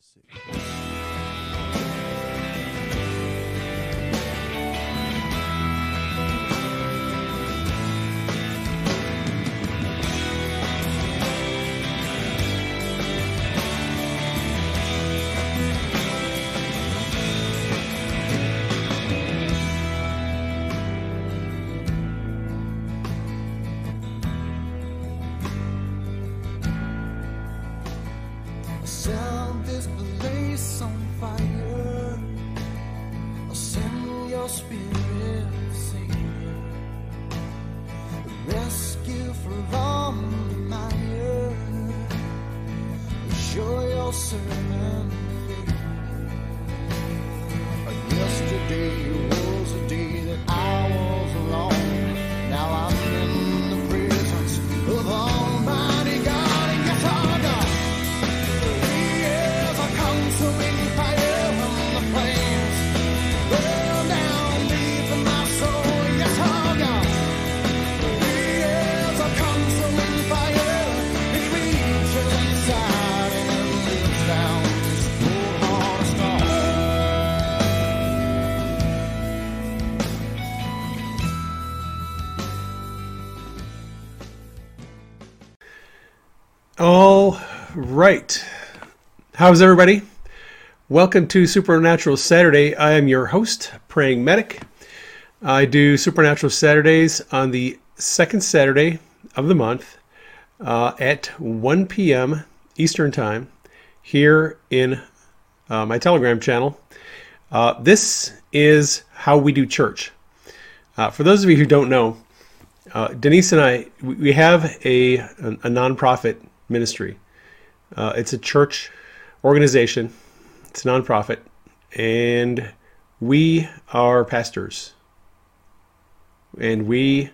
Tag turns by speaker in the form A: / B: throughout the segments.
A: Set
B: right. How's everybody? Welcome to Supernatural Saturday. I am your host, Praying Medic. I do Supernatural Saturdays on the second Saturday of the month uh, at 1 p.m. Eastern Time here in uh, my Telegram channel. Uh, this is how we do church. Uh, for those of you who don't know, uh, Denise and I, we have a, a, a nonprofit ministry. Uh, it's a church organization, it's a nonprofit, and we are pastors. And we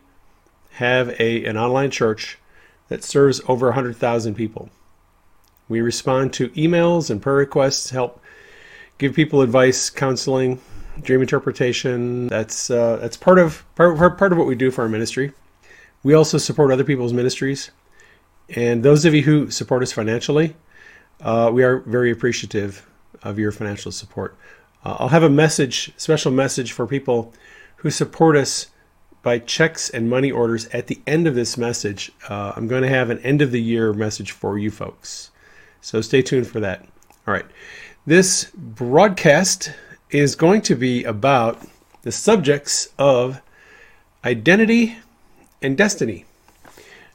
B: have a, an online church that serves over 100,000 people. We respond to emails and prayer requests, help give people advice, counseling, dream interpretation. That's uh, that's part of part, part part of what we do for our ministry. We also support other people's ministries, and those of you who support us financially, uh, we are very appreciative of your financial support. Uh, I'll have a message, special message for people who support us by checks and money orders at the end of this message. Uh, I'm going to have an end of the year message for you folks. So stay tuned for that. All right. This broadcast is going to be about the subjects of identity and destiny.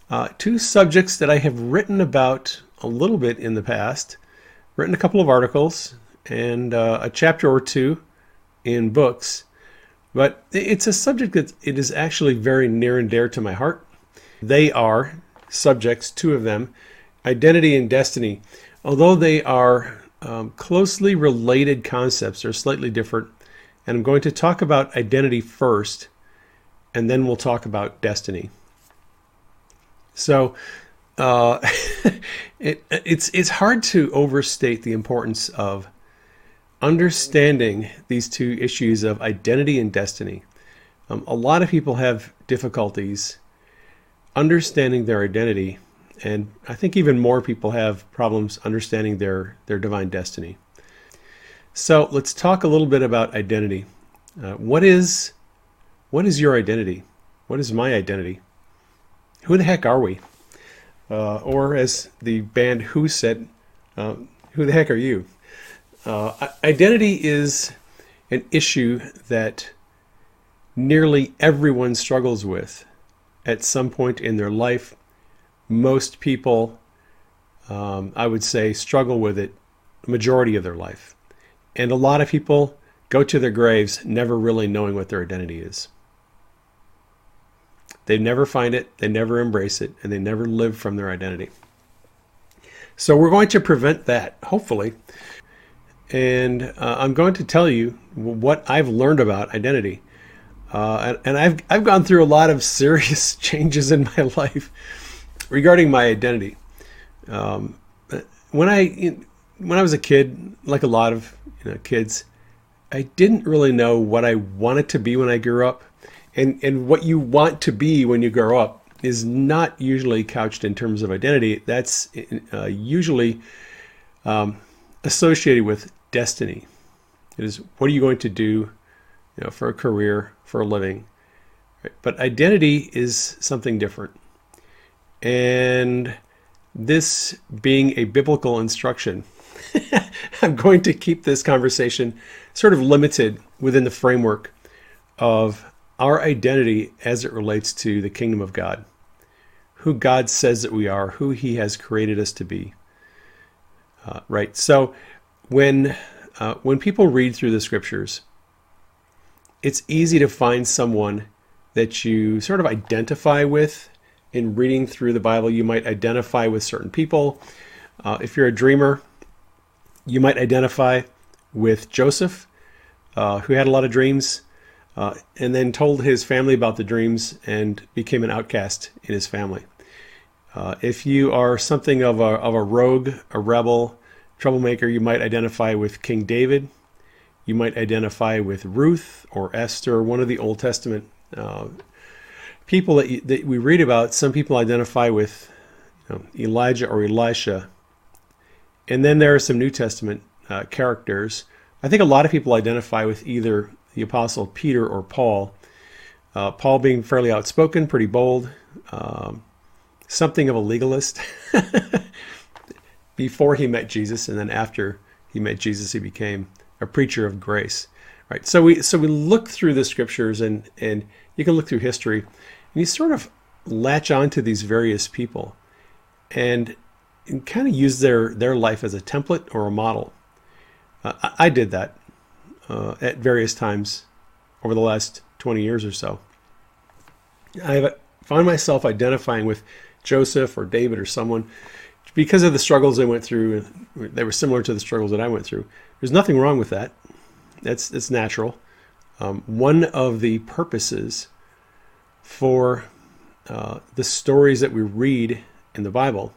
B: Uh, two subjects that I have written about a little bit in the past, written a couple of articles and uh, a chapter or two in books, but it's a subject that it is actually very near and dear to my heart. They are subjects, two of them, identity and destiny. Although they are um, closely related concepts, they're slightly different. And I'm going to talk about identity first, and then we'll talk about destiny. So uh, it, it's it's hard to overstate the importance of understanding these two issues of identity and destiny. Um, a lot of people have difficulties understanding their identity, and I think even more people have problems understanding their their divine destiny. So let's talk a little bit about identity. Uh, what is what is your identity? What is my identity? Who the heck are we? Uh, or as the band Who said, uh, who the heck are you? Uh, identity is an issue that nearly everyone struggles with at some point in their life. Most people, um, I would say, struggle with it majority of their life. And a lot of people go to their graves never really knowing what their identity is. They never find it, they never embrace it, and they never live from their identity. So we're going to prevent that, hopefully. And uh, I'm going to tell you what I've learned about identity. Uh, and, and I've, I've gone through a lot of serious changes in my life regarding my identity. Um, when I when I was a kid, like a lot of you know, kids, I didn't really know what I wanted to be when I grew up, and and what you want to be when you grow up is not usually couched in terms of identity. That's uh, usually um, associated with destiny. It is what are you going to do, you know, for a career, for a living. Right? But identity is something different. And this being a biblical instruction, I'm going to keep this conversation sort of limited within the framework of our identity as it relates to the kingdom of God, who God says that we are, who He has created us to be. Uh, right. So when uh, when people read through the scriptures, it's easy to find someone that you sort of identify with in reading through the Bible. You might identify with certain people. Uh, if you're a dreamer, you might identify with Joseph, uh, who had a lot of dreams, uh, and then told his family about the dreams and became an outcast in his family. Uh, if you are something of a, of a rogue, a rebel, troublemaker, you might identify with King David. You might identify with Ruth or Esther, one of the Old Testament uh, people that, you, that we read about. Some people identify with you know, Elijah or Elisha. And then there are some New Testament uh, characters. I think a lot of people identify with either the Apostle Peter or Paul. Uh, Paul being fairly outspoken, pretty bold, um, something of a legalist. before he met Jesus, and then after he met Jesus, he became a preacher of grace. Right. So we so we look through the scriptures, and and you can look through history, and you sort of latch onto these various people, and, and kind of use their their life as a template or a model. Uh, I, I, did that uh, at various times over the last 20 years or so. I find myself identifying with Joseph or David or someone because of the struggles they went through, they were similar to the struggles that I went through. There's nothing wrong with that. That's that's natural. Um, one of the purposes for uh, the stories that we read in the Bible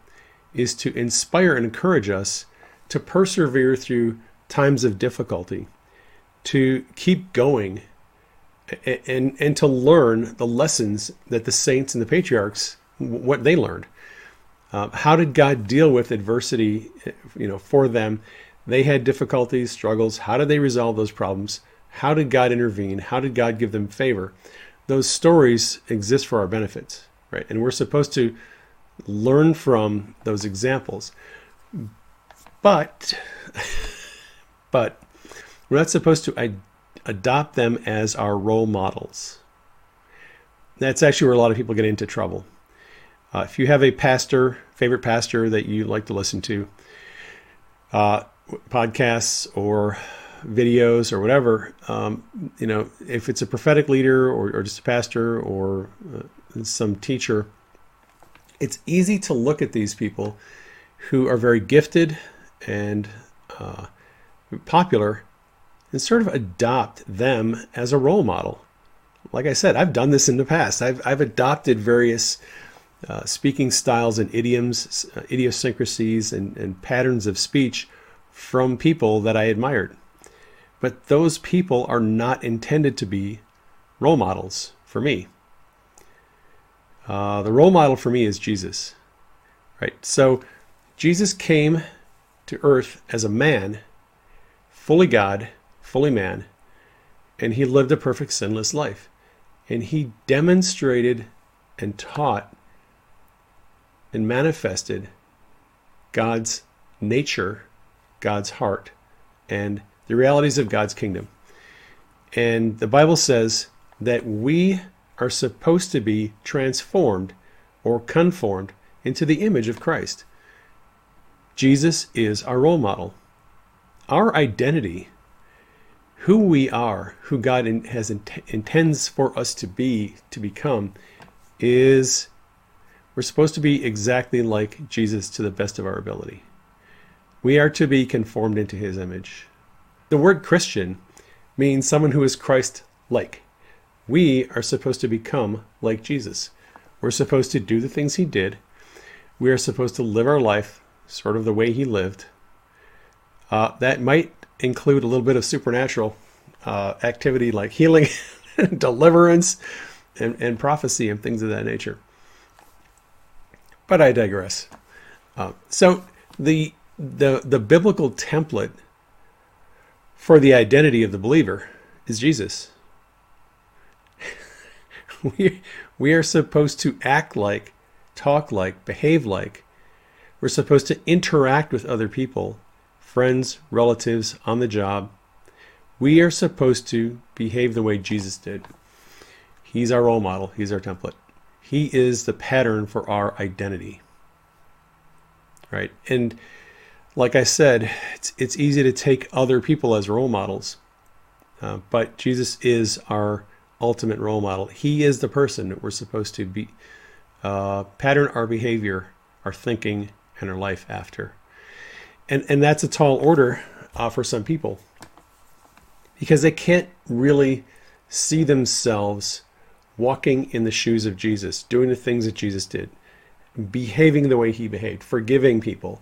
B: is to inspire and encourage us to persevere through times of difficulty, to keep going, and, and, and to learn the lessons that the saints and the patriarchs what they learned. Um, how did God deal with adversity, you know, for them? They had difficulties, struggles. How did they resolve those problems? How did God intervene? How did God give them favor? Those stories exist for our benefits, right? And we're supposed to learn from those examples. But, but we're not supposed to ad- adopt them as our role models. That's actually where a lot of people get into trouble uh, if you have a pastor, favorite pastor that you like to listen to, uh, podcasts or videos or whatever, um, you know, if it's a prophetic leader or, or just a pastor or uh, some teacher, it's easy to look at these people who are very gifted and uh, popular and sort of adopt them as a role model. Like I said, I've done this in the past. I've, I've adopted various uh, speaking styles and idioms, uh, idiosyncrasies, and, and patterns of speech from people that I admired. But those people are not intended to be role models for me. Uh, the role model for me is Jesus. Right? So Jesus came to earth as a man, fully God, fully man, and he lived a perfect sinless life. And he demonstrated and taught and manifested God's nature, God's heart, and the realities of God's kingdom. And the Bible says that we are supposed to be transformed or conformed into the image of Christ. Jesus is our role model. Our identity, who we are, who God has intends for us to be, to become, is we're supposed to be exactly like Jesus to the best of our ability. We are to be conformed into his image. The word Christian means someone who is Christ like. We are supposed to become like Jesus. We're supposed to do the things he did. We are supposed to live our life sort of the way he lived. Uh, that might include a little bit of supernatural uh, activity like healing, deliverance, and, and prophecy and things of that nature. But I digress. Uh, so the the the biblical template for the identity of the believer is Jesus. we we are supposed to act like, talk like, behave like. We're supposed to interact with other people, friends, relatives, on the job. We are supposed to behave the way Jesus did. He's our role model, he's our template. He is the pattern for our identity. Right? And like I said, it's, it's easy to take other people as role models, uh, but Jesus is our ultimate role model. He is the person that we're supposed to be uh, pattern our behavior, our thinking, and our life after. And and that's a tall order uh, for some people because they can't really see themselves walking in the shoes of Jesus, doing the things that Jesus did, behaving the way he behaved, forgiving people,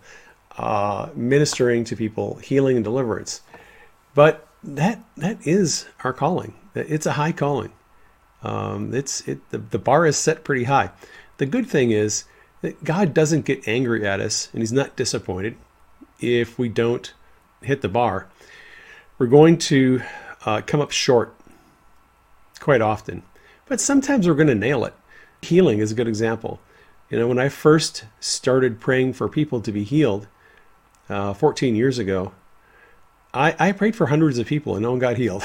B: uh, ministering to people, healing and deliverance. But that that is our calling. It's a high calling. Um, it's it the, the bar is set pretty high. The good thing is that God doesn't get angry at us, and He's not disappointed if we don't hit the bar. We're going to uh, come up short quite often, but sometimes we're going to nail it. Healing is a good example. You know, when I first started praying for people to be healed uh, 14 years ago, I, I prayed for hundreds of people and no one got healed.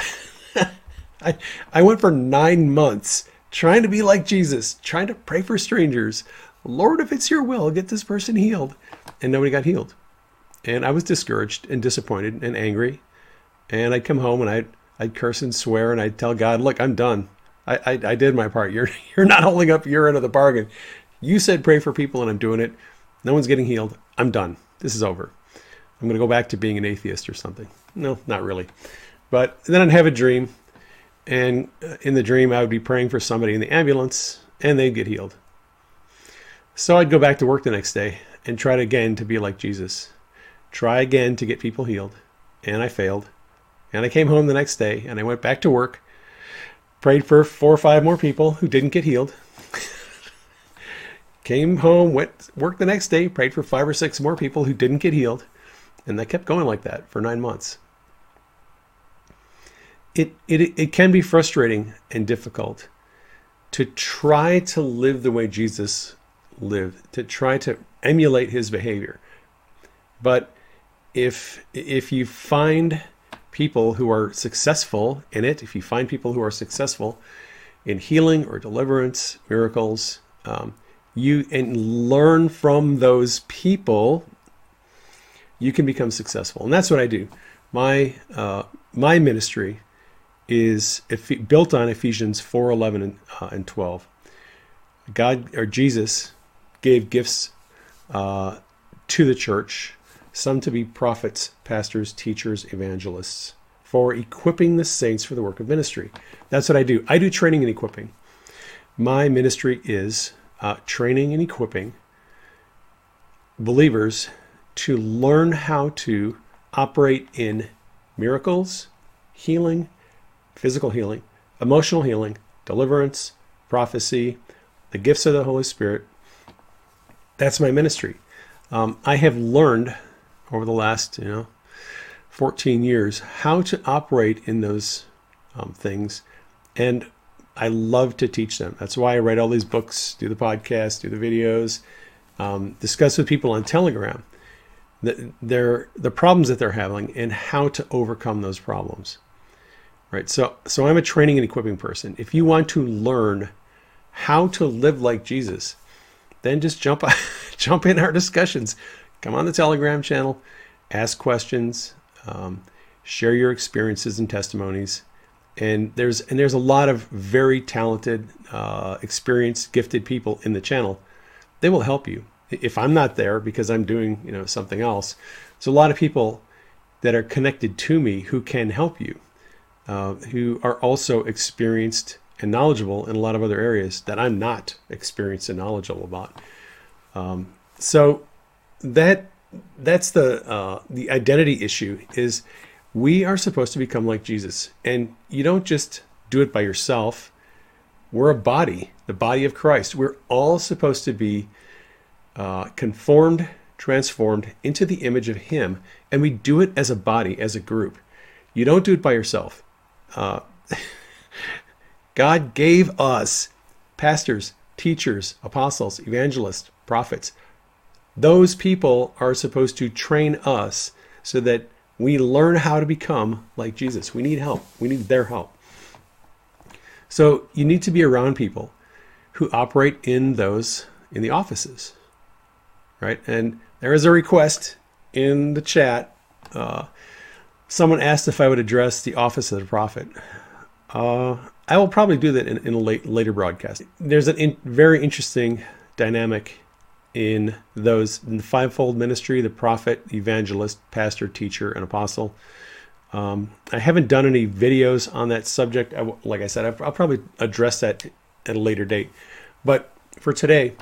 B: I, I went for nine months trying to be like Jesus, trying to pray for strangers. Lord, if it's your will, get this person healed. And nobody got healed. And I was discouraged and disappointed and angry. And I'd come home and I'd, I'd curse and swear and I'd tell God, look, I'm done. I, I, I did my part. You're, you're not holding up your end of the bargain. You said pray for people and I'm doing it. No one's getting healed. I'm done. This is over. I'm going to go back to being an atheist or something. No, not really. But then I'd have a dream. And uh, in the dream, I would be praying for somebody in the ambulance and they'd get healed. So I'd go back to work the next day and try again to be like Jesus. Try again to get people healed. And I failed. And I came home the next day and I went back to work, prayed for four or five more people who didn't get healed. came home, went work the next day, prayed for five or six more people who didn't get healed. And that kept going like that for nine months. It, it, it can be frustrating and difficult to try to live the way Jesus lived, to try to emulate his behavior. But if if you find people who are successful in it, if you find people who are successful in healing or deliverance, miracles, um, you and learn from those people, you can become successful, and that's what I do. My uh, my ministry is built on Ephesians 4, 11, and, uh, and 12. God or Jesus gave gifts uh, to the church, some to be prophets, pastors, teachers, evangelists, for equipping the saints for the work of ministry. That's what I do. I do training and equipping. My ministry is uh, training and equipping believers to learn how to operate in miracles, healing, physical healing, emotional healing, deliverance, prophecy, the gifts of the Holy Spirit. That's my ministry. Um, I have learned over the last, you know, 14 years how to operate in those um, things, and I love to teach them. That's why I write all these books, do the podcast, do the videos, um, discuss with people on Telegram the, their the problems that they're having and how to overcome those problems right? So, so I'm a training and equipping person. If you want to learn how to live like Jesus, then just jump jump in our discussions. Come on the Telegram channel, ask questions, um, share your experiences and testimonies. And there's and there's a lot of very talented, uh, experienced, gifted people in the channel. They will help you. If I'm not there because I'm doing you know something else, there's a lot of people that are connected to me who can help you uh, who are also experienced and knowledgeable in a lot of other areas that I'm not experienced and knowledgeable about. Um, so that that's the uh, the identity issue is we are supposed to become like Jesus, and you don't just do it by yourself. We're a body, the body of Christ. We're all supposed to be uh, conformed transformed into the image of Him, and we do it as a body, as a group. You don't do it by yourself. Uh, God gave us pastors, teachers, apostles, evangelists, prophets. Those people are supposed to train us so that we learn how to become like Jesus. We need help. We need their help. So you need to be around people who operate in those in the offices, right? And there is a request in the chat. Uh, someone asked if I would address the office of the prophet. Uh, I will probably do that in, in a late, later broadcast. There's a in, very interesting dynamic in those in the fivefold ministry: the prophet, evangelist, pastor, teacher, and apostle. Um, I haven't done any videos on that subject. I, like I said, I'll probably address that at a later date. But for today,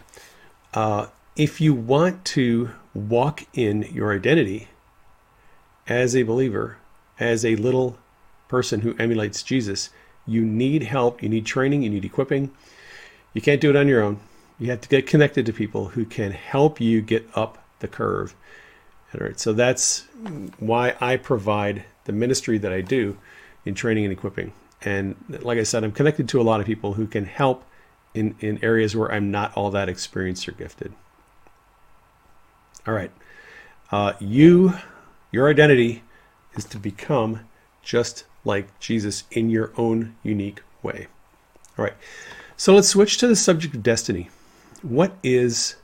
B: uh, if you want to walk in your identity as a believer, as a little person who emulates Jesus, you need help, you need training, you need equipping. You can't do it on your own. You have to get connected to people who can help you get up the curve. All right, so that's why I provide the ministry that I do in training and equipping. And like I said, I'm connected to a lot of people who can help in, in areas where I'm not all that experienced or gifted. All right. Uh, you, your identity is to become just like Jesus in your own unique way. All right. So let's switch to the subject of destiny. What is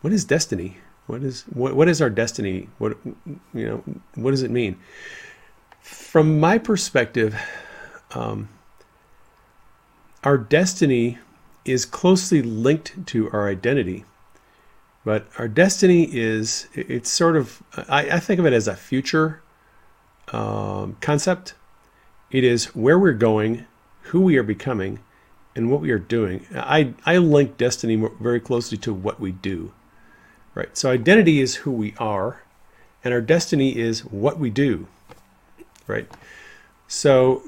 B: what is destiny? What is what, what is our destiny? What you know, what does it mean? From my perspective, um, our destiny is closely linked to our identity. But our destiny is, it's sort of, I, I think of it as a future um, concept. It is where we're going, who we are becoming, and what we are doing. I, I link destiny very closely to what we do. Right. So identity is who we are, and our destiny is what we do. Right. So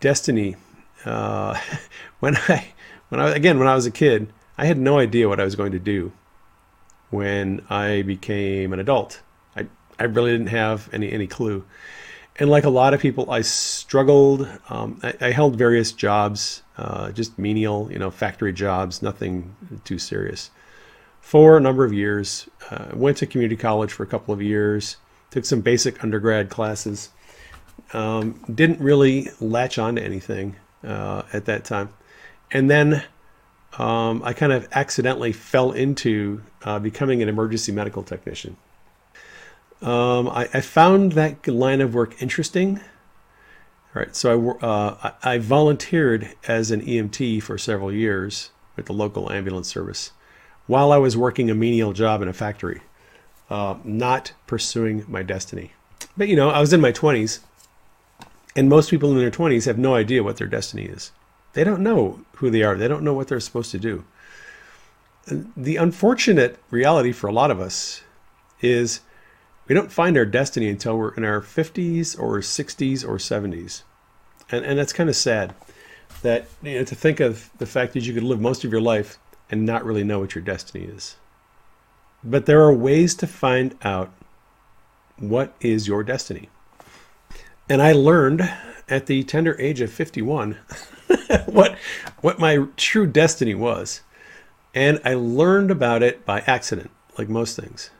B: destiny. Uh, when I when I again when I was a kid, I had no idea what I was going to do. When I became an adult, I I really didn't have any any clue. And like a lot of people, I struggled. Um, I, I, held various jobs, uh, just menial, you know, factory jobs, nothing too serious. For a number of years, uh, went to community college for a couple of years, took some basic undergrad classes. Um, didn't really latch on to anything uh, at that time and then um, I kind of accidentally fell into uh, becoming an emergency medical technician. Um, I, I, found that line of work interesting. All right, so I, uh, I volunteered as an EMT for several years with the local ambulance service while I was working a menial job in a factory, uh, not pursuing my destiny. But you know, I was in my 20s, and most people in their 20s have no idea what their destiny is. They don't know who they are. They don't know what they're supposed to do. The unfortunate reality for a lot of us is we don't find our destiny until we're in our 50s or 60s or 70s. And, and that's kind of sad that you know, to think of the fact that you could live most of your life and not really know what your destiny is. But there are ways to find out what is your destiny. And I learned at the tender age of 51 what what my true destiny was. And I learned about it by accident, like most things.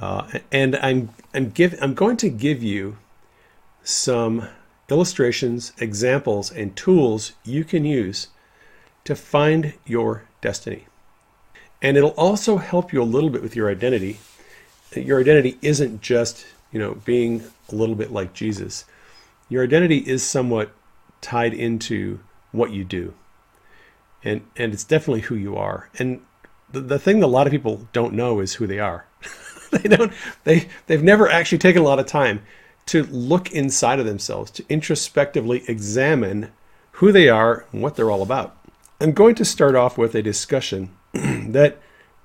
B: Uh, and I'm I'm give I'm going to give you some illustrations, examples, and tools you can use to find your destiny. And it'll also help you a little bit with your identity. Your identity isn't just, you know, being a little bit like Jesus. Your identity is somewhat tied into what you do. And and it's definitely who you are. And the, the thing that a lot of people don't know is who they are. they don't they they've never actually taken a lot of time to look inside of themselves, to introspectively examine who they are and what they're all about. I'm going to start off with a discussion that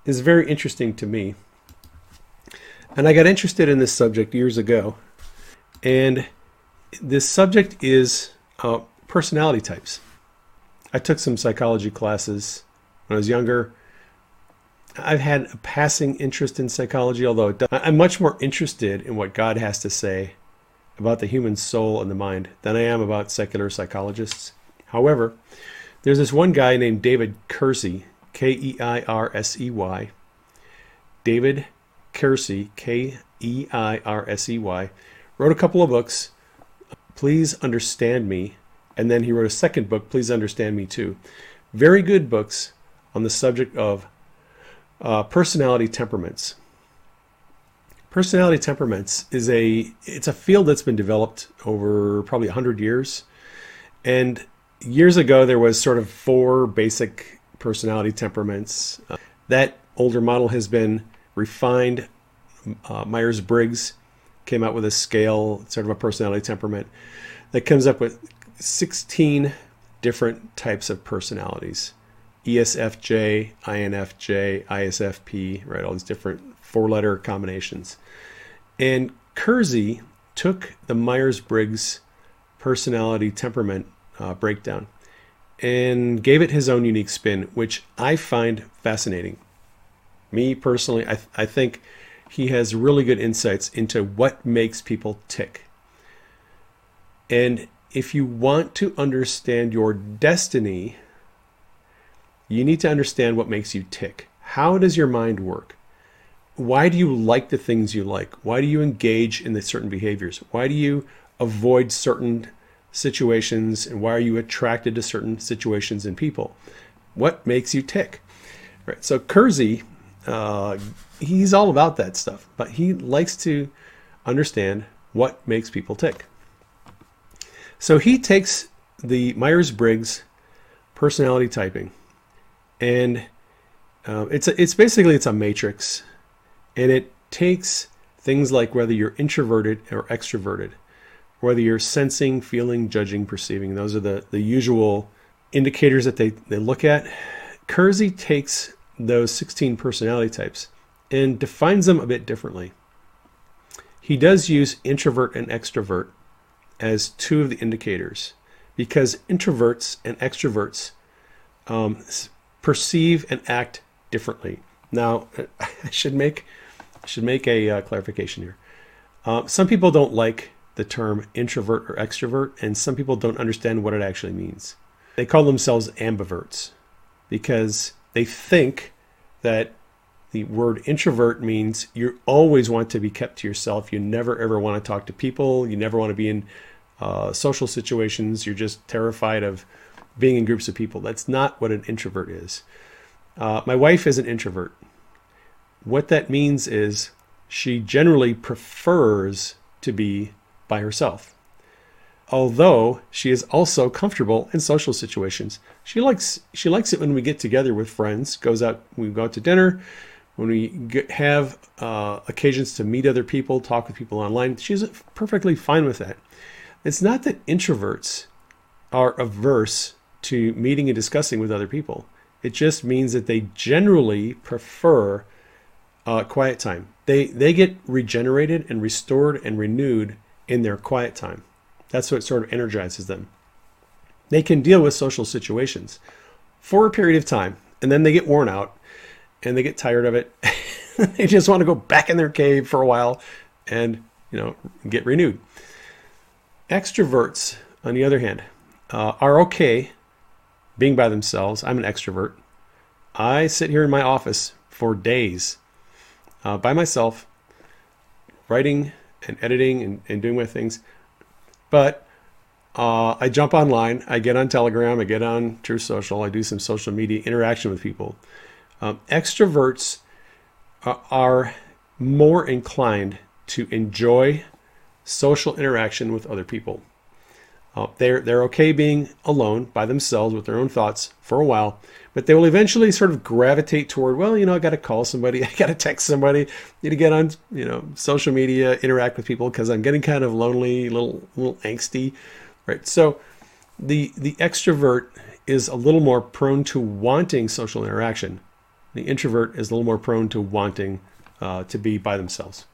B: is very interesting to me. And I got interested in this subject years ago. And this subject is uh, personality types. I took some psychology classes when I was younger. I've had a passing interest in psychology, although does, I'm much more interested in what God has to say about the human soul and the mind than I am about secular psychologists. However, there's this one guy named David Keirsey, K E I R S E Y. David Keirsey, K E I R S E Y, wrote a couple of books, Please Understand Me, and then he wrote a second book, Please Understand Me Too. Very good books on the subject of uh, personality temperaments. Personality temperaments is a it's a field that's been developed over probably 100 years. And years ago there was sort of four basic personality temperaments. Uh, that older model has been refined. Uh, Myers Briggs came out with a scale, sort of a personality temperament, that comes up with 16 different types of personalities ESFJ, INFJ, ISFP, right? All these different four letter combinations. And Keirsey took the Myers Briggs personality temperament uh, breakdown and gave it his own unique spin, which I find fascinating. Me personally, I, th- I think he has really good insights into what makes people tick. And if you want to understand your destiny, you need to understand what makes you tick. How does your mind work? Why do you like the things you like? Why do you engage in the certain behaviors? Why do you avoid certain situations and why are you attracted to certain situations and people? What makes you tick? Right. So Keirsey, uh, he's all about that stuff, but he likes to understand what makes people tick. So he takes the Myers Briggs personality typing, and uh, it's a, it's basically it's a matrix, and it takes things like whether you're introverted or extroverted, whether you're sensing, feeling, judging, perceiving. Those are the the usual indicators that they they look at. Keirsey takes those 16 personality types and defines them a bit differently. He does use introvert and extrovert as two of the indicators because introverts and extroverts um, perceive and act differently. Now, I should make should make a uh, clarification here. Uh, some people don't like the term introvert or extrovert, and some people don't understand what it actually means. They call themselves ambiverts because they think that the word introvert means you always want to be kept to yourself. You never ever want to talk to people. You never want to be in uh, social situations. You're just terrified of being in groups of people. That's not what an introvert is. Uh, my wife is an introvert. What that means is she generally prefers to be by herself. Although she is also comfortable in social situations. She likes she likes it when we get together with friends, goes out we go out to dinner, when we get, have uh, occasions to meet other people, talk with people online. She's perfectly fine with that. It's not that introverts are averse to meeting and discussing with other people. It just means that they generally prefer uh, quiet time. They they get regenerated and restored and renewed in their quiet time. That's what sort of energizes them. They can deal with social situations for a period of time, and then they get worn out and they get tired of it. they just want to go back in their cave for a while and you know get renewed. Extroverts, on the other hand, uh, are okay being by themselves. I'm an extrovert. I sit here in my office for days uh, by myself, writing and editing and, and doing my things. But uh, I jump online, I get on Telegram, I get on Truth Social, I do some social media interaction with people. Um, extroverts uh, are more inclined to enjoy social interaction with other people. Uh, they're they're okay being alone by themselves with their own thoughts for a while, but they will eventually sort of gravitate toward. Well, you know, I got to call somebody, I got to text somebody, need to get on you know social media, interact with people because I'm getting kind of lonely, a little little angsty, right? So the the extrovert is a little more prone to wanting social interaction. The introvert is a little more prone to wanting uh, to be by themselves.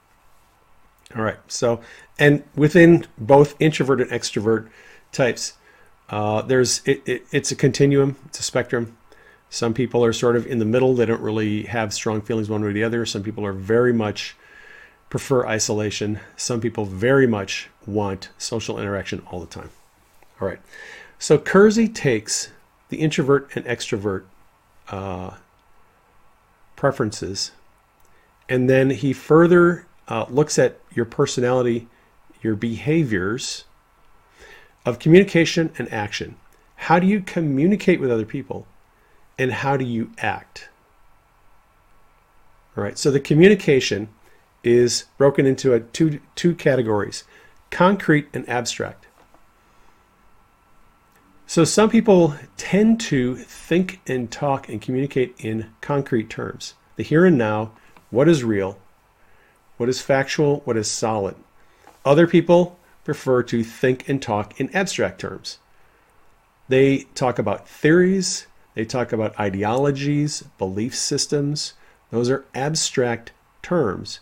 B: All right. So, and within both introvert and extrovert types, uh, there's it, it, it's a continuum, it's a spectrum. Some people are sort of in the middle. They don't really have strong feelings one way or the other. Some people are very much prefer isolation. Some people very much want social interaction all the time. All right. So Keirsey takes the introvert and extrovert uh, preferences, and then he further uh, looks at your personality, your behaviors of communication and action. How do you communicate with other people, and how do you act? All right. So the communication is broken into a two two categories: concrete and abstract. So some people tend to think and talk and communicate in concrete terms. The here and now, what is real, what is factual, what is solid. Other people prefer to think and talk in abstract terms. They talk about theories, they talk about ideologies, belief systems. Those are abstract terms.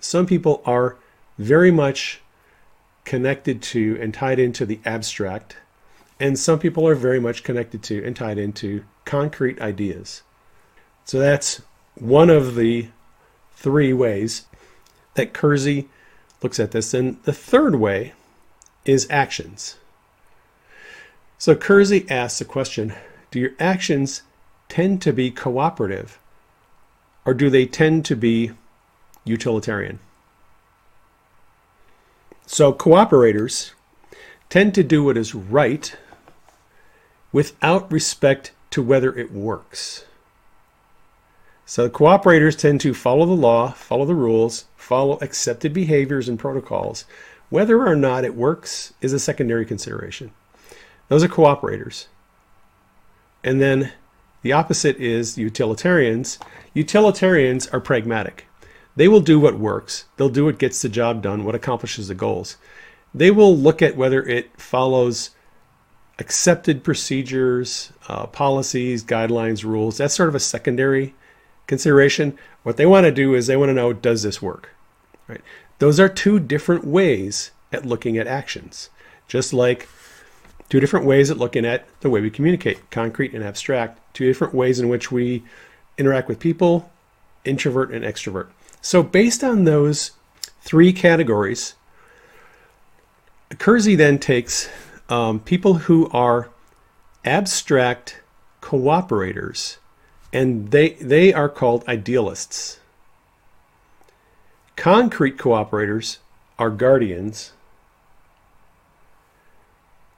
B: Some people are very much connected to and tied into the abstract and some people are very much connected to and tied into concrete ideas. So that's one of the three ways that Keirsey looks at this. And the third way is actions. So Keirsey asks the question Do your actions tend to be cooperative or do they tend to be utilitarian? So cooperators tend to do what is right without respect to whether it works. So cooperators tend to follow the law, follow the rules, follow accepted behaviors and protocols. Whether or not it works is a secondary consideration. Those are cooperators. And then the opposite is utilitarians. Utilitarians are pragmatic. They will do what works. They'll do what gets the job done, what accomplishes the goals. They will look at whether it follows accepted procedures, uh, policies, guidelines, rules. That's sort of a secondary consideration. What they want to do is they want to know does this work? Right? Those are two different ways at looking at actions. Just like two different ways at looking at the way we communicate, concrete and abstract, two different ways in which we interact with people, introvert and extrovert. So based on those three categories, Keirsey then takes um, people who are abstract cooperators, and they they are called idealists. Concrete cooperators are guardians.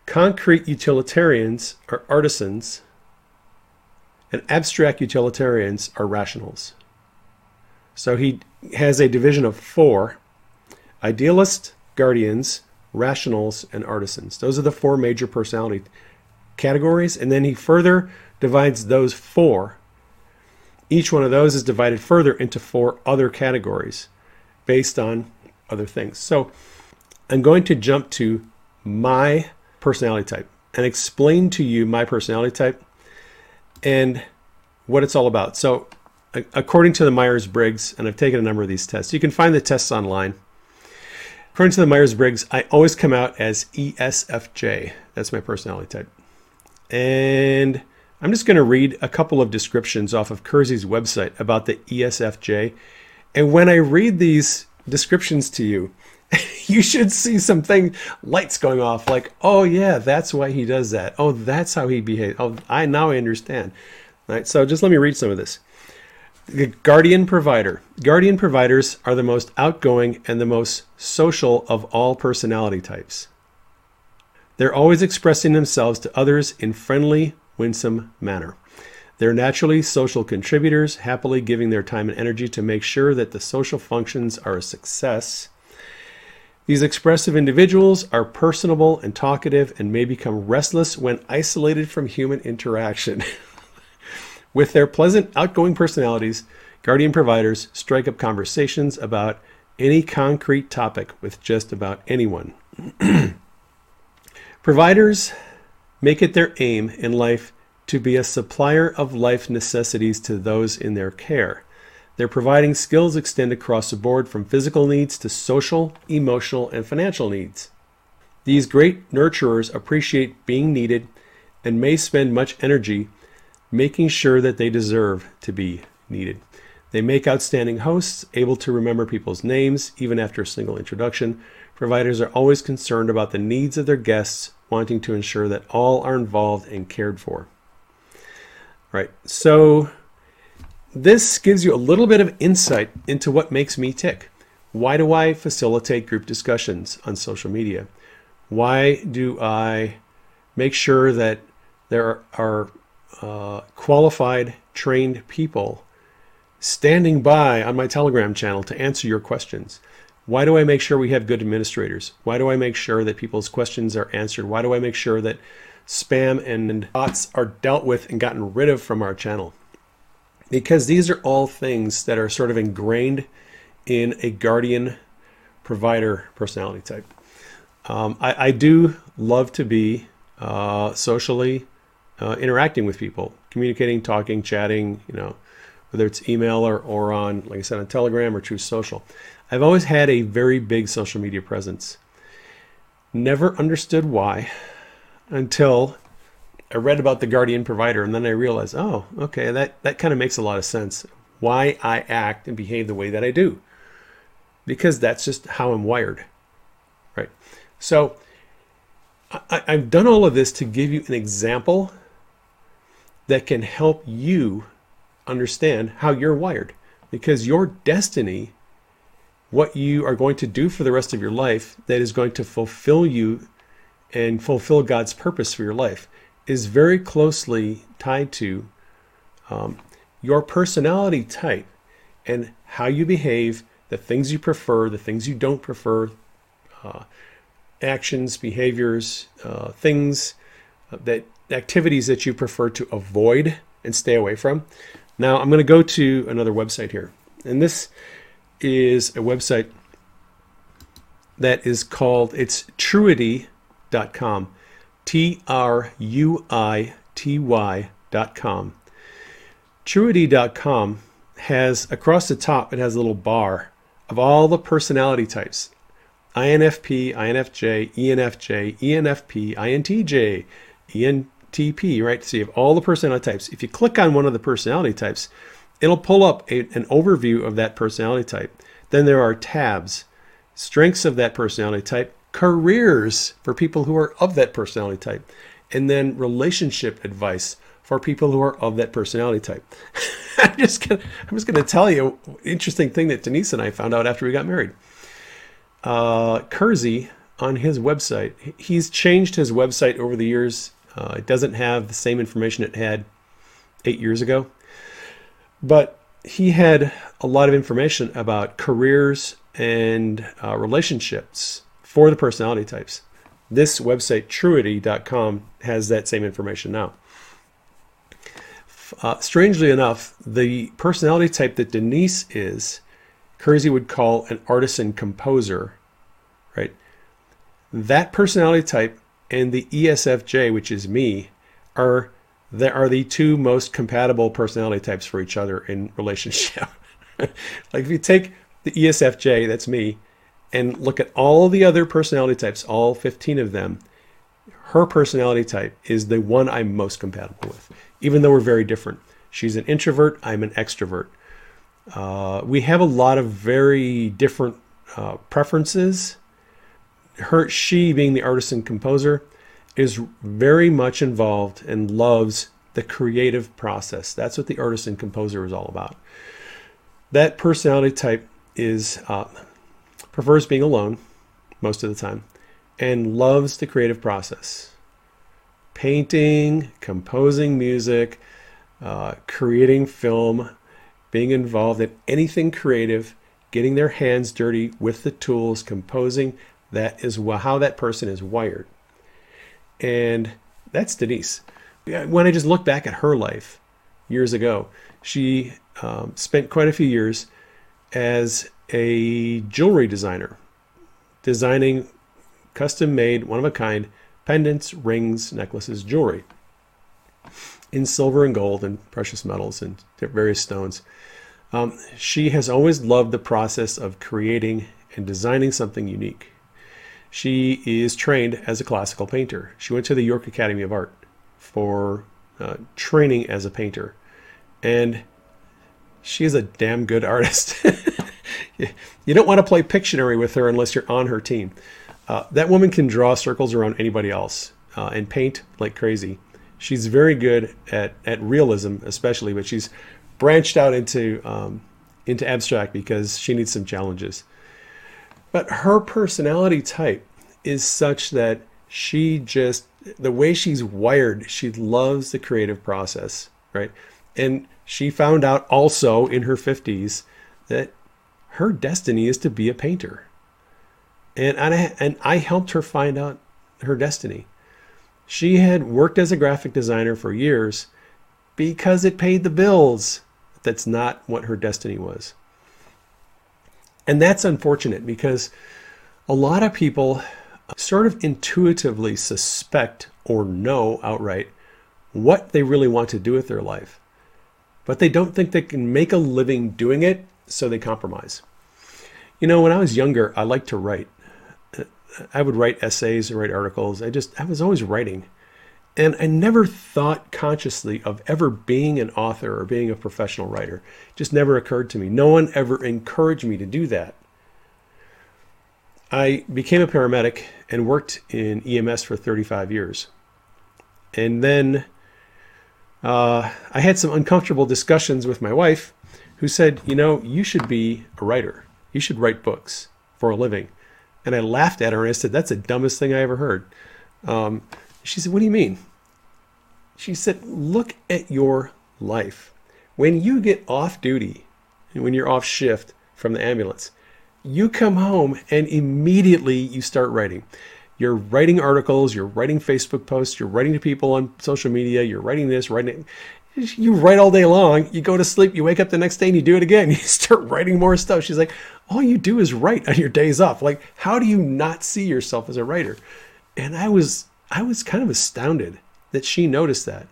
B: Concrete utilitarians are artisans, and abstract utilitarians are rationals. So he has a division of four idealists, guardians, rationals, and artisans. Those are the four major personality categories. And then he further divides those four. Each one of those is divided further into four other categories based on other things. So I'm going to jump to my personality type and explain to you my personality type and what it's all about. So, according to the Myers Briggs, and I've taken a number of these tests, you can find the tests online. According to the Myers Briggs, I always come out as ESFJ. That's my personality type. And I'm just going to read a couple of descriptions off of Keirsey's website about the ESFJ. And when I read these descriptions to you, you should see something lights going off like, oh yeah, that's why he does that. Oh, that's how he behaves. Oh, I now I understand. All right, so just let me read some of this. The guardian provider. Guardian providers are the most outgoing and the most social of all personality types. They're always expressing themselves to others in friendly, winsome manner. They're naturally social contributors, happily giving their time and energy to make sure that the social functions are a success. These expressive individuals are personable and talkative and may become restless when isolated from human interaction. With their pleasant, outgoing personalities, Guardian providers strike up conversations about any concrete topic with just about anyone. Providers make it their aim in life to be a supplier of life necessities to those in their care. Their providing skills extend across the board from physical needs to social, emotional, and financial needs. These great nurturers appreciate being needed and may spend much energy making sure that they deserve to be needed. They make outstanding hosts, able to remember people's names even after a single introduction. Providers are always concerned about the needs of their guests, wanting to ensure that all are involved and cared for. Right. So this gives you a little bit of insight into what makes me tick. Why do I facilitate group discussions on social media? Why do I make sure that there are uh, qualified, trained people standing by on my Telegram channel to answer your questions? Why do I make sure we have good administrators? Why do I make sure that people's questions are answered? Why do I make sure that spam and bots are dealt with and gotten rid of from our channel? Because these are all things that are sort of ingrained in a guardian provider personality type. Um, I, I, do love to be uh, socially uh, interacting with people, communicating, talking, chatting, you know, whether it's email or, or on, like I said, on Telegram or Truth Social. I've always had a very big social media presence. Never understood why until I read about the Guardian provider and then I realized, oh, okay, that, that kind of makes a lot of sense. Why I act and behave the way that I do. Because that's just how I'm wired. Right. So I, I've done all of this to give you an example that can help you understand how you're wired. Because your destiny, what you are going to do for the rest of your life that is going to fulfill you and fulfill God's purpose for your life, is very closely tied to um, your personality type and how you behave, the things you prefer, the things you don't prefer, uh, actions, behaviors, uh, things uh, that activities that you prefer to avoid and stay away from. Now I'm going to go to another website here, and this is a website that is called it's truity.com. T R U I T Y.com. Truity.com has across the top, it has a little bar of all the personality types INFP, INFJ, ENFJ, ENFP, INTJ, ENTP, right? So you have all the personality types. If you click on one of the personality types, it'll pull up a, an overview of that personality type. Then there are tabs, strengths of that personality type, careers for people who are of that personality type, and then relationship advice for people who are of that personality type. I'm just gonna I'm just gonna tell you an interesting thing that Denise and I found out after we got married. Uh, Keirsey on his website, he's changed his website over the years. Uh, it doesn't have the same information it had eight years ago, but he had a lot of information about careers and uh, relationships for the personality types. This website, truity.com, has that same information now. Uh, strangely enough, the personality type that Denise is, Keirsey would call an artisan composer, right? That personality type and the ESFJ, which is me, are there are the two most compatible personality types for each other in relationship. like if you take the ESFJ, that's me, and look at all the other personality types, all 15 of them, her personality type is the one I'm most compatible with, even though we're very different. She's an introvert, I'm an extrovert. Uh, we have a lot of very different uh, preferences. Her, she being the artisan composer, is very much involved and loves the creative process. That's what the artisan composer is all about. That personality type is uh, prefers being alone most of the time, and loves the creative process. Painting, composing music, uh, creating film, being involved in anything creative, getting their hands dirty with the tools, composing. That is how that person is wired. And that's Denise. When I just look back at her life years ago, she um, spent quite a few years as a jewelry designer, designing custom made, one of a kind pendants, rings, necklaces, jewelry in silver and gold and precious metals and various stones. Um, she has always loved the process of creating and designing something unique. She is trained as a classical painter. She went to the York Academy of Art for uh, training as a painter, and she is a damn good artist. you don't want to play Pictionary with her unless you're on her team. Uh, that woman can draw circles around anybody else uh, and paint like crazy. She's very good at, at realism, especially, but she's branched out into um, into abstract because she needs some challenges. But her personality type is such that she just the way she's wired, she loves the creative process, right? And she found out also in her 50s that her destiny is to be a painter. And I, and I helped her find out her destiny. She had worked as a graphic designer for years because it paid the bills. That's not what her destiny was. And that's unfortunate because a lot of people sort of intuitively suspect or know outright what they really want to do with their life, but they don't think they can make a living doing it, so they compromise. You know, when I was younger, I liked to write. I would write essays write articles. I just, I was always writing. And I never thought consciously of ever being an author or being a professional writer. It just never occurred to me. No one ever encouraged me to do that. I became a paramedic and worked in EMS for 35 years. And then uh, I had some uncomfortable discussions with my wife, who said, You know, you should be a writer. You should write books for a living. And I laughed at her and I said, That's the dumbest thing I ever heard. Um, she said, What do you mean? She said, Look at your life. When you get off duty, and when you're off shift from the ambulance, you come home and immediately you start writing. You're writing articles, you're writing Facebook posts, you're writing to people on social media, you're writing this, writing you write all day long, you go to sleep, you wake up the next day and you do it again. You start writing more stuff. She's like, all you do is write on your days off. Like, how do you not see yourself as a writer? And I was I was kind of astounded that she noticed that.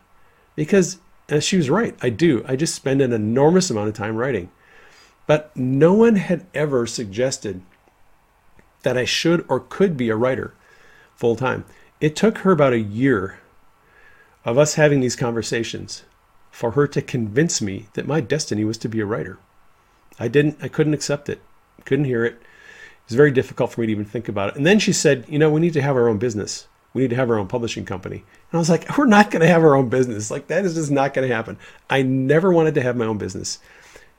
B: Because she was right. I do. I just spend an enormous amount of time writing. But no one had ever suggested that I should or could be a writer full time. It took her about a year of us having these conversations for her to convince me that my destiny was to be a writer. I didn't I couldn't accept it. Couldn't hear it. It was very difficult for me to even think about it. And then she said, "You know, we need to have our own business. We need to have our own publishing company." And I was like, "We're not going to have our own business. Like that is just not going to happen." I never wanted to have my own business.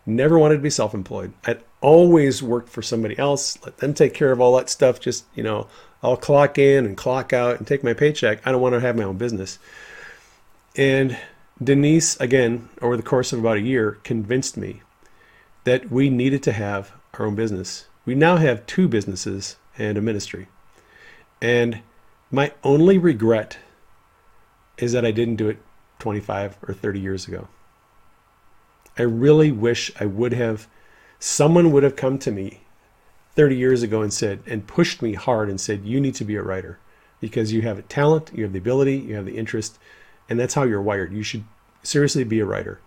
B: Never wanted to be self employed. I'd always worked for somebody else, let them take care of all that stuff. Just, you know, I'll clock in and clock out and take my paycheck. I don't want to have my own business. And Denise, again, over the course of about a year, convinced me that we needed to have our own business. We now have two businesses and a ministry. And my only regret is that I didn't do it 25 or 30 years ago. I really wish I would have, someone would have come to me 30 years ago and said, and pushed me hard and said, you need to be a writer because you have a talent, you have the ability, you have the interest, and that's how you're wired. You should seriously be a writer.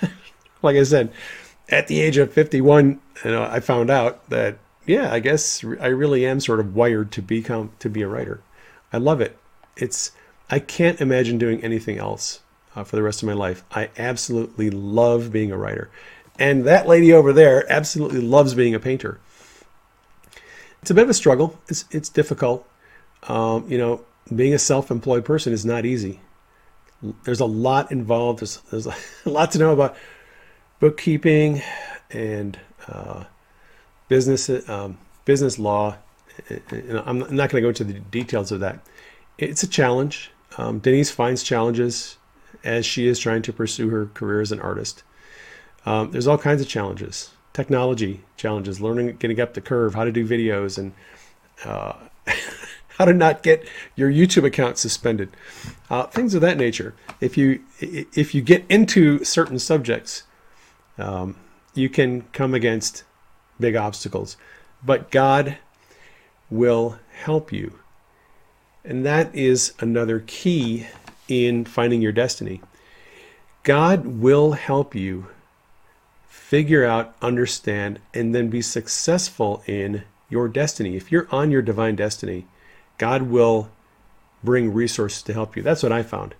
B: like I said, at the age of 51, you know, I found out that, yeah, I guess I really am sort of wired to become, to be a writer. I love it. It's, I can't imagine doing anything else uh, for the rest of my life. I absolutely love being a writer. And that lady over there absolutely loves being a painter. It's a bit of a struggle. It's, it's difficult. Um, you know, being a self-employed person is not easy. There's a lot involved. There's, there's a lot to know about bookkeeping and uh, business um, business law. I'm not going to go into the details of that. It's a challenge. Um, Denise finds challenges as she is trying to pursue her career as an artist. Um, there's all kinds of challenges, technology challenges, learning, getting up the curve, how to do videos, and uh, how to not get your YouTube account suspended, uh, things of that nature. If you if you get into certain subjects, um, you can come against big obstacles, but God will help you, and that is another key in finding your destiny. God will help you figure out, understand, and then be successful in your destiny. If you're on your divine destiny, God will bring resources to help you. That's what I found.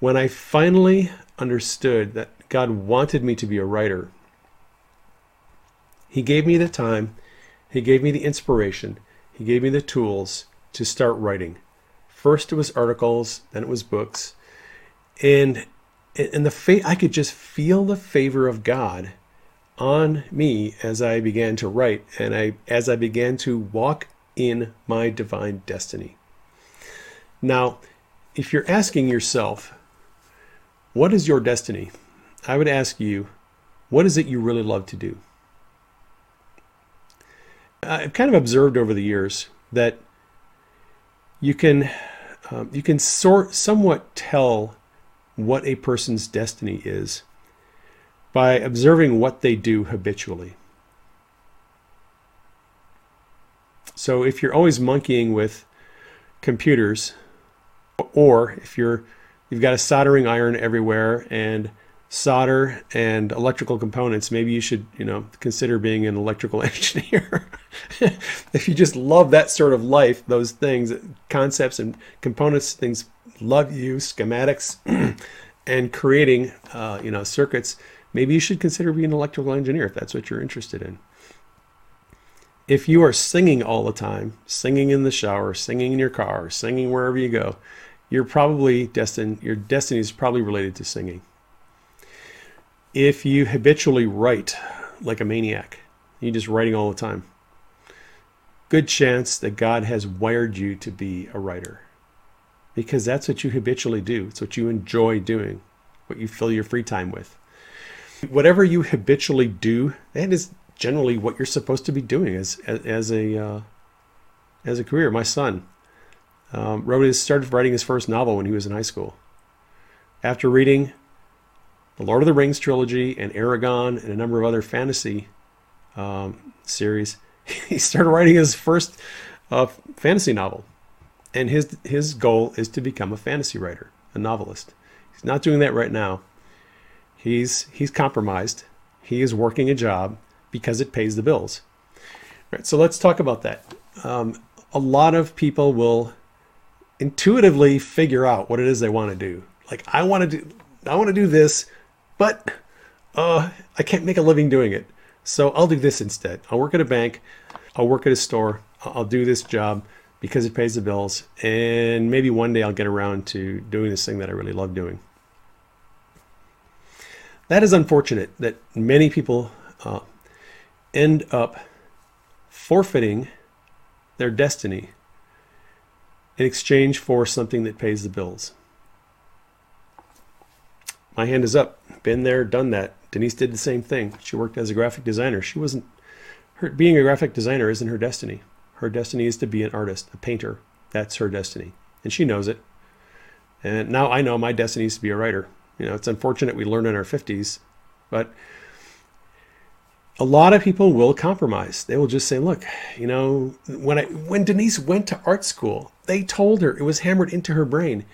B: when I finally understood that God wanted me to be a writer, He gave me the time, He gave me the inspiration, He gave me the tools to start writing. First, it was articles, then it was books, and and the fa- I could just feel the favor of God on me as I began to write, and I as I began to walk in my divine destiny. Now, if you're asking yourself, what is your destiny? I would ask you, what is it you really love to do? I've kind of observed over the years that you can um, you can sort somewhat tell what a person's destiny is by observing what they do habitually. So if you're always monkeying with computers, or if you're you've got a soldering iron everywhere and solder and electrical components, maybe you should, you know, consider being an electrical engineer. if you just love that sort of life, those things, concepts and components, things love you, schematics, and creating, uh, you know, circuits, maybe you should consider being an electrical engineer if that's what you're interested in. If you are singing all the time, singing in the shower, singing in your car, singing wherever you go, you're probably destined, your destiny is probably related to singing. If you habitually write like a maniac, you're just writing all the time, good chance that God has wired you to be a writer because that's what you habitually do. It's what you enjoy doing, what you fill your free time with. Whatever you habitually do, that is generally what you're supposed to be doing as as, as a uh, as a career. My son um, wrote his started writing his first novel when he was in high school. After reading the Lord of the Rings trilogy and Eragon and a number of other fantasy um, series, he started writing his first uh, fantasy novel and his his goal is to become a fantasy writer, a novelist. He's not doing that right now. He's he's compromised. He is working a job because it pays the bills. Right. So let's talk about that. Um, a lot of people will intuitively figure out what it is they want to do. Like I want to do I want to do this, but uh, I can't make a living doing it. So I'll do this instead. I'll work at a bank. I'll work at a store. I'll do this job because it pays the bills. And maybe one day I'll get around to doing this thing that I really love doing. That is unfortunate that many people uh, end up forfeiting their destiny in exchange for something that pays the bills. My hand is up. Been there, done that. Denise did the same thing. She worked as a graphic designer. She wasn't her being a graphic designer isn't her destiny. Her destiny is to be an artist, a painter. That's her destiny. And she knows it. And now I know my destiny is to be a writer. You know, it's unfortunate we learn in our 50s, but a lot of people will compromise. They will just say, "Look, you know, when I when Denise went to art school, they told her it was hammered into her brain.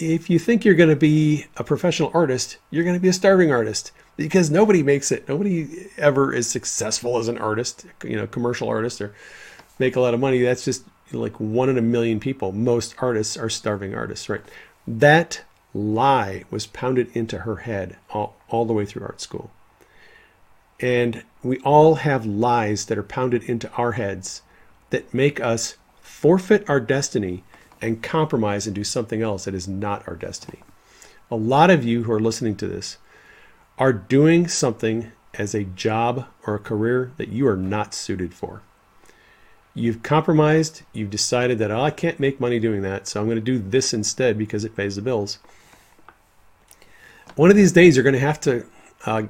B: If you think you're going to be a professional artist, you're going to be a starving artist because nobody makes it. Nobody ever is successful as an artist, you know, commercial artist or make a lot of money. That's just like one in a million people. Most artists are starving artists, right? That lie was pounded into her head all, all the way through art school. And we all have lies that are pounded into our heads that make us forfeit our destiny and compromise and do something else that is not our destiny. A lot of you who are listening to this are doing something as a job or a career that you are not suited for. You've compromised. You've decided that oh, I can't make money doing that, so I'm going to do this instead because it pays the bills. One of these days, you're going to have to uh,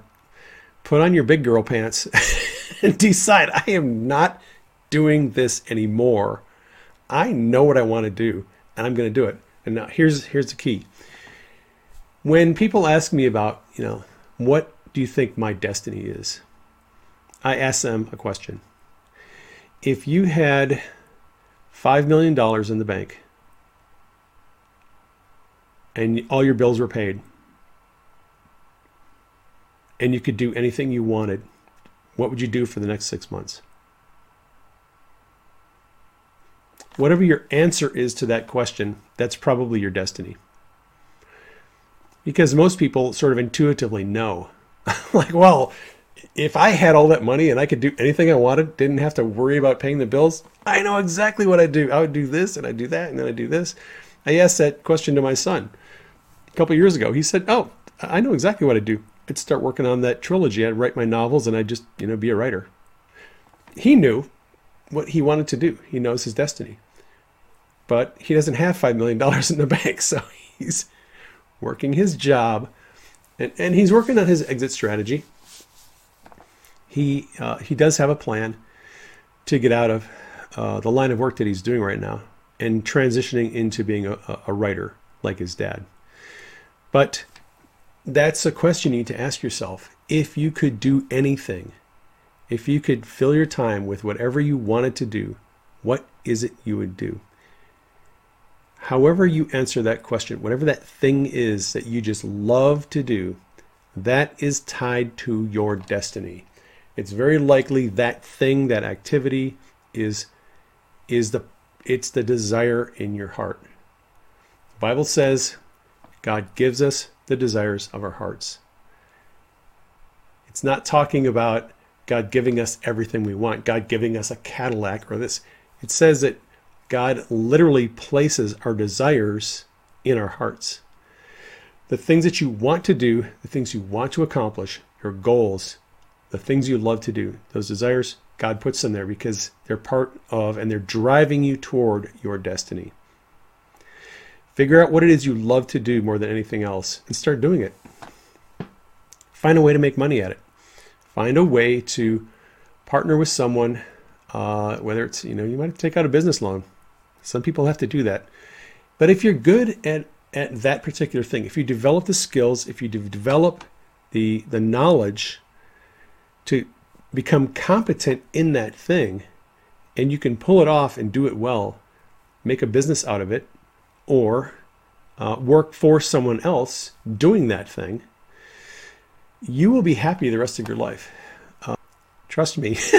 B: put on your big girl pants and decide I am not doing this anymore. I know what I want to do, and I'm going to do it. And now here's here's the key. When people ask me about, you know, what do you think my destiny is? I ask them a question if you had $5 million in the bank and all your bills were paid and you could do anything you wanted, what would you do for the next six months? Whatever your answer is to that question, that's probably your destiny. because most people sort of intuitively know. like, well, if I had all that money and I could do anything I wanted, didn't have to worry about paying the bills, I know exactly what I'd do. I would do this and I'd do that and then I'd do this. I asked that question to my son a couple years ago. He said, Oh, I know exactly what I'd do. I'd start working on that trilogy. I'd write my novels and I'd just, you know, be a writer. He knew what he wanted to do. He knows his destiny. But he doesn't have $5 million in the bank. So he's working his job and, and he's working on his exit strategy. He, uh, he does have a plan to get out of uh, the line of work that he's doing right now and transitioning into being a, a writer like his dad. But that's a question you need to ask yourself. If you could do anything, if you could fill your time with whatever you wanted to do, what is it you would do? However, you answer that question, whatever that thing is that you just love to do, that is tied to your destiny. It's very likely that thing, that activity is is the it's the desire in your heart. The Bible says God gives us the desires of our hearts. It's not talking about God giving us everything we want, God giving us a Cadillac or this. It says that God literally places our desires in our hearts. The things that you want to do, the things you want to accomplish, your goals, the things you love to do, those desires, God puts them there because they're part of and they're driving you toward your destiny. Figure out what it is you love to do more than anything else and start doing it. Find a way to make money at it. Find a way to partner with someone, uh, whether it's, you know, you might take out a business loan. Some people have to do that. But if you're good at, at that particular thing, if you develop the skills, if you develop the, the knowledge to become competent in that thing and you can pull it off and do it well, make a business out of it, or uh, work for someone else doing that thing, you will be happy the rest of your life. Uh, trust me,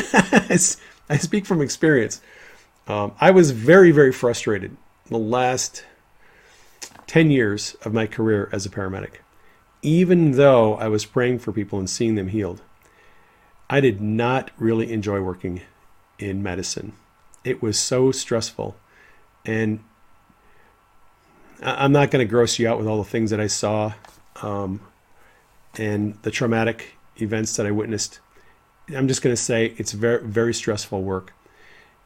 B: I speak from experience. Um, I was very, very frustrated the last 10 years of my career as a paramedic, even though I was praying for people and seeing them healed. I did not really enjoy working in medicine. It was so stressful. And I'm not going to gross you out with all the things that I saw um, and the traumatic events that I witnessed. I'm just going to say it's very, very stressful work.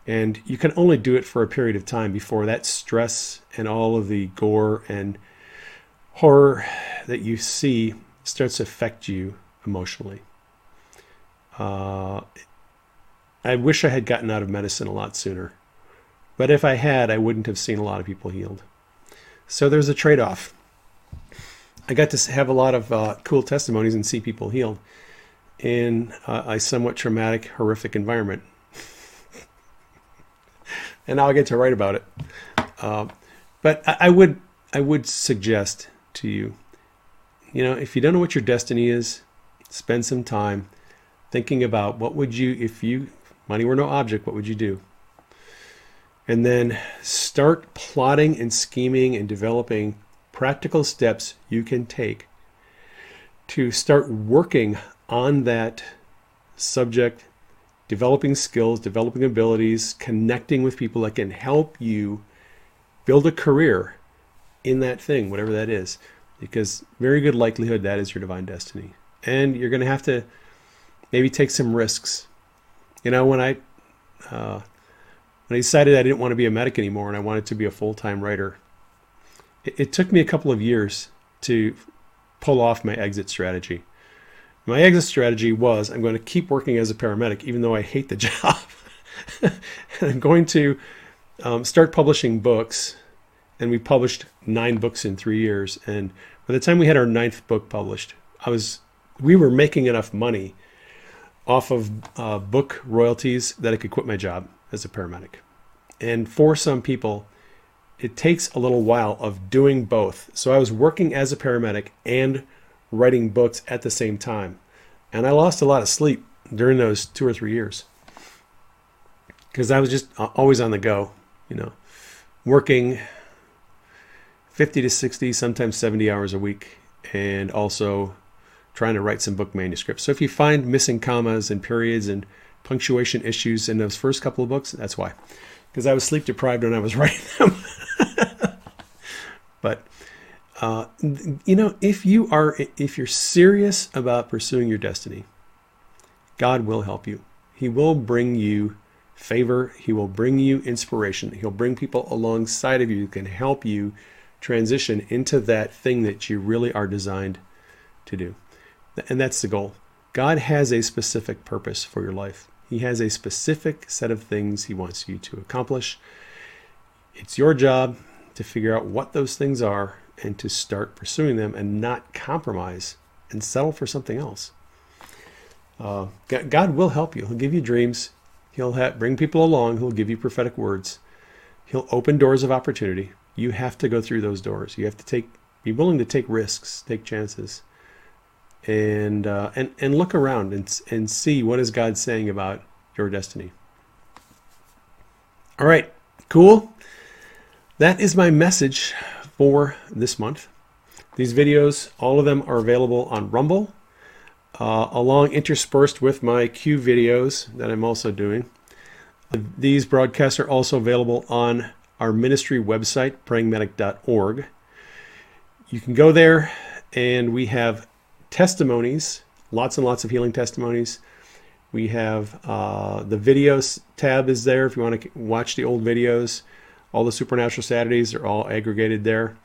B: And you can only do it for a period of time before that stress and all of the gore and horror that you see starts to affect you emotionally. Uh, I wish I had gotten out of medicine a lot sooner. But if I had, I wouldn't have seen a lot of people healed. So there's a trade off. I got to have a lot of uh, cool testimonies and see people healed in uh, a somewhat traumatic, horrific environment. And now I get to write about it. Uh, but I, I would I would suggest to you, you know, if you don't know what your destiny is, spend some time thinking about what would you if you money were no object what would you do and then start plotting and scheming and developing practical steps you can take to start working on that subject developing skills developing abilities connecting with people that can help you build a career in that thing whatever that is because very good likelihood that is your divine destiny and you're going to have to maybe take some risks. You know, when I uh, when I decided I didn't want to be a medic anymore and I wanted to be a full time writer, it, it took me a couple of years to pull off my exit strategy. My exit strategy was I'm going to keep working as a paramedic even though I hate the job. and I'm going to um, start publishing books. And we published nine books in three years. And by the time we had our ninth book published, I was we were making enough money off of uh, book royalties that I could quit my job as a paramedic. And for some people, it takes a little while of doing both. So I was working as a paramedic and writing books at the same time. And I lost a lot of sleep during those two or three years because I was just uh, always on the go, you know, working 50 to 60, sometimes 70 hours a week. and also trying to write some book manuscripts. So if you find missing commas and periods and punctuation issues in those first couple of books, that's why. Because I was sleep deprived when I was writing them. but uh, you know, if you are if you're serious about pursuing your destiny, God will help you. He will bring you favor. He will bring you inspiration. He'll bring people alongside of you who can help you transition into that thing that you really are designed to do. And that's the goal. God has a specific purpose for your life. He has a specific set of things he wants you to accomplish. It's your job to figure out what those things are and to start pursuing them and not compromise and settle for something else. Uh, God will help you. He'll give you dreams. He'll bring people along. He'll give you prophetic words. He'll open doors of opportunity. You have to go through those doors. You have to take, be willing to take risks, take chances, and uh, and and look around and and see what is God saying about your destiny. All right, cool. That is my message for this month. These videos, all of them are available on Rumble, uh, along interspersed with my Q videos that I'm also doing. These broadcasts are also available on our ministry website, prayingmedic.org. You can go there, and we have testimonies, lots and lots of healing testimonies. We have uh, the videos tab is there if you want to watch the old videos. All the Supernatural Saturdays are all aggregated there.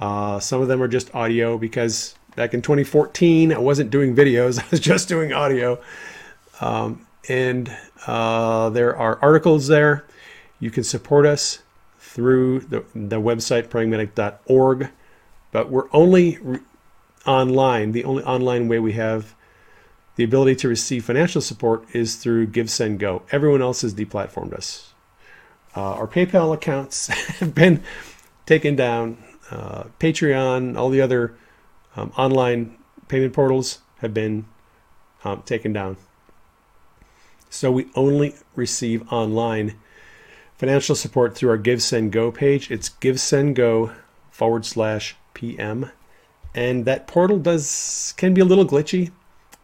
B: Uh, some of them are just audio because back in 2014 I wasn't doing videos, I was just doing audio. Um, and uh, there are articles there. You can support us through the, the website prayingmedic.org, but we're only re- online. The only online way we have the ability to receive financial support is through GiveSendGo. Everyone else has deplatformed us. Uh, our PayPal accounts have been taken down. Uh, Patreon, all the other um, online payment portals have been um, taken down. So we only receive online financial support through our GiveSendGo page. It's GiveSendGo forward slash PM. And that portal does can be a little glitchy.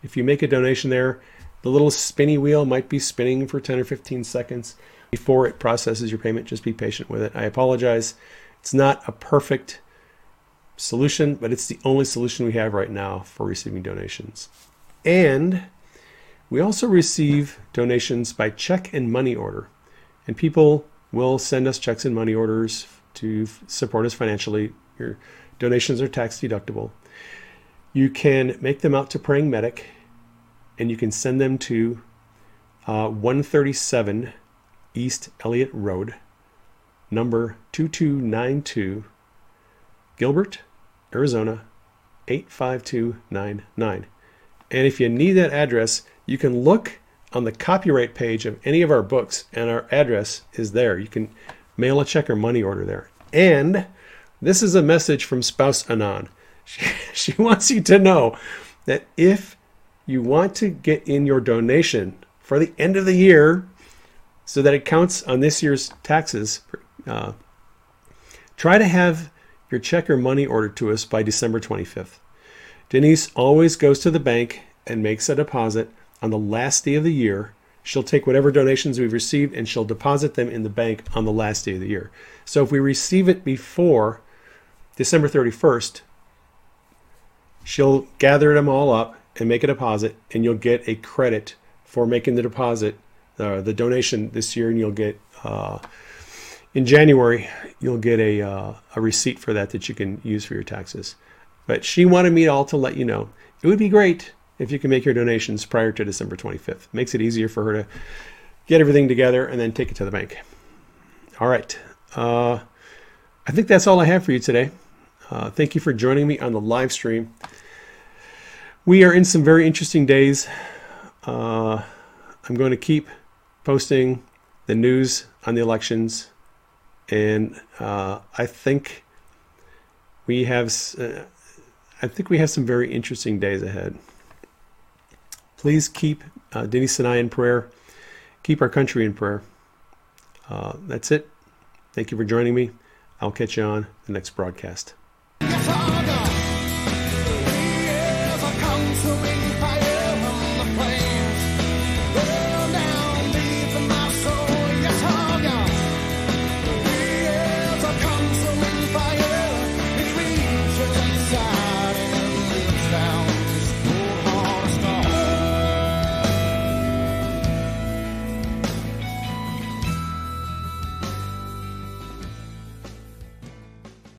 B: If you make a donation there, the little spinny wheel might be spinning for 10 or 15 seconds before it processes your payment. Just be patient with it. I apologize. It's not a perfect solution, but it's the only solution we have right now for receiving donations. And we also receive donations by check and money order. And people will send us checks and money orders to support us financially. Your donations are tax deductible. You can make them out to Praying Medic and you can send them to uh, 137 East Elliott Road, number 2292, Gilbert, Arizona 85299. And if you need that address, you can look on the copyright page of any of our books, and our address is there. You can mail a check or money order there. And this is a message from Spouse Anon. She, she wants you to know that if you want to get in your donation for the end of the year so that it counts on this year's taxes, uh, try to have your check or money ordered to us by December 25th. Denise always goes to the bank and makes a deposit on the last day of the year. She'll take whatever donations we've received and she'll deposit them in the bank on the last day of the year. So if we receive it before December 31st, she'll gather them all up and make a deposit, and you'll get a credit for making the deposit, uh, the donation this year, and you'll get uh, in January you'll get a uh, a receipt for that that you can use for your taxes. But she wanted me all to let you know it would be great if you can make your donations prior to December 25th. Makes it easier for her to get everything together and then take it to the bank. All right. Uh, I think that's all I have for you today. Uh, thank you for joining me on the live stream. We are in some very interesting days. Uh, I'm going to keep posting the news on the elections, and uh, I think we have. Uh, I think we have some very interesting days ahead. Please keep uh, Denise and I in prayer. Keep our country in prayer. Uh, that's it. Thank you for joining me. I'll catch you on the next broadcast.